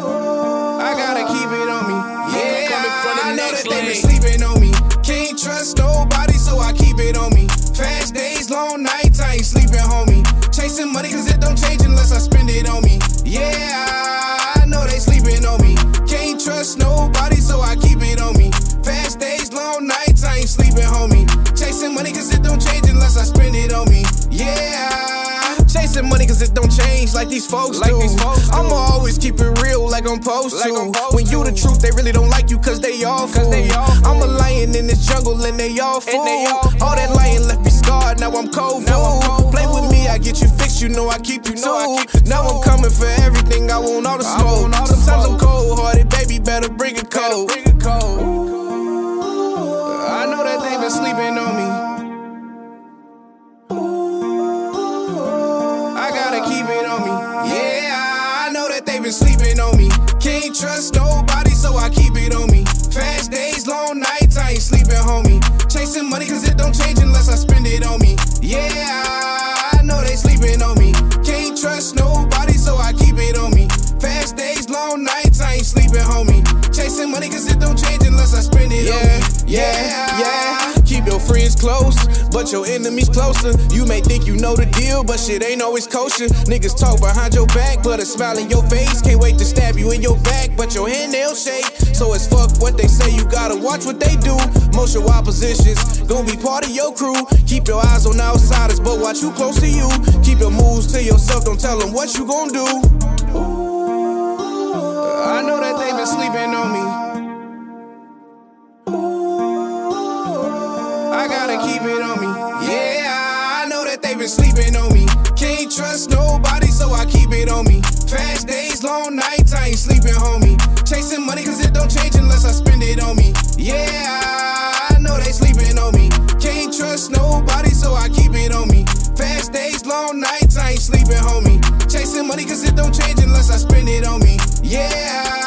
I gotta keep it on me. Yeah, coming from the I know that they been sleeping on me. Can't trust nobody, so I keep it on me. Fast days, long nights, I ain't sleeping, homie. Chasing money, cause it don't change unless I spend it on me. Yeah, I know they sleeping on me. Can't trust nobody, so I keep it on me. Fast days, long nights, I ain't sleeping, homie. Chasing money, cause it don't change unless I spend it on me. Yeah, chasing money, cause it don't change like these folks like do. These folks. I'm all I'm supposed Like to. When you the truth, they really don't like you cause they all fool. they all I'm a lion in this jungle and they all fool. And they all all that lion left me scarred, now I'm cold Now I'm cold Play with me, I get you fixed, you know I keep you, You know too. keep now. I'm coming for everything, I want all the smoke. all the Sometimes I'm cold hearted, baby, better bring it cold. Bring. I know that they been sleeping on me. I gotta keep it on me. Yeah, I know that they been sleeping on me. Trust nobody, so I keep it on me. Fast days, long nights, I ain't sleeping, homie. Chasing money, cause it don't change unless I spend it on me. Yeah, I know they sleeping on me. Can't trust nobody, so I keep it on me. Fast days, long nights, I ain't sleeping, homie. Friends close, but your enemies closer. You may think you know the deal, but shit ain't always kosher. Niggas talk behind your back, but a smile in your face. Can't wait to stab you in your back, but your hand nail shake. So it's fuck what they say, you gotta watch what they do. Most of your oppositions gonna be part of your crew. Keep your eyes on outsiders, but watch who close to you. Keep your moves to yourself, don't tell them what you gonna do. I know that they been sleeping on me. Been sleeping on me. Can't trust nobody, so I keep it on me. Fast days, long nights, I ain't sleeping, homie. Chasing money, cause it don't change unless I spend it on me. Yeah, I know they sleeping on me. Can't trust nobody, so I keep it on me. Fast days, long nights, I ain't sleeping, homie. Chasing money, cause it don't change unless I spend it on me. Yeah,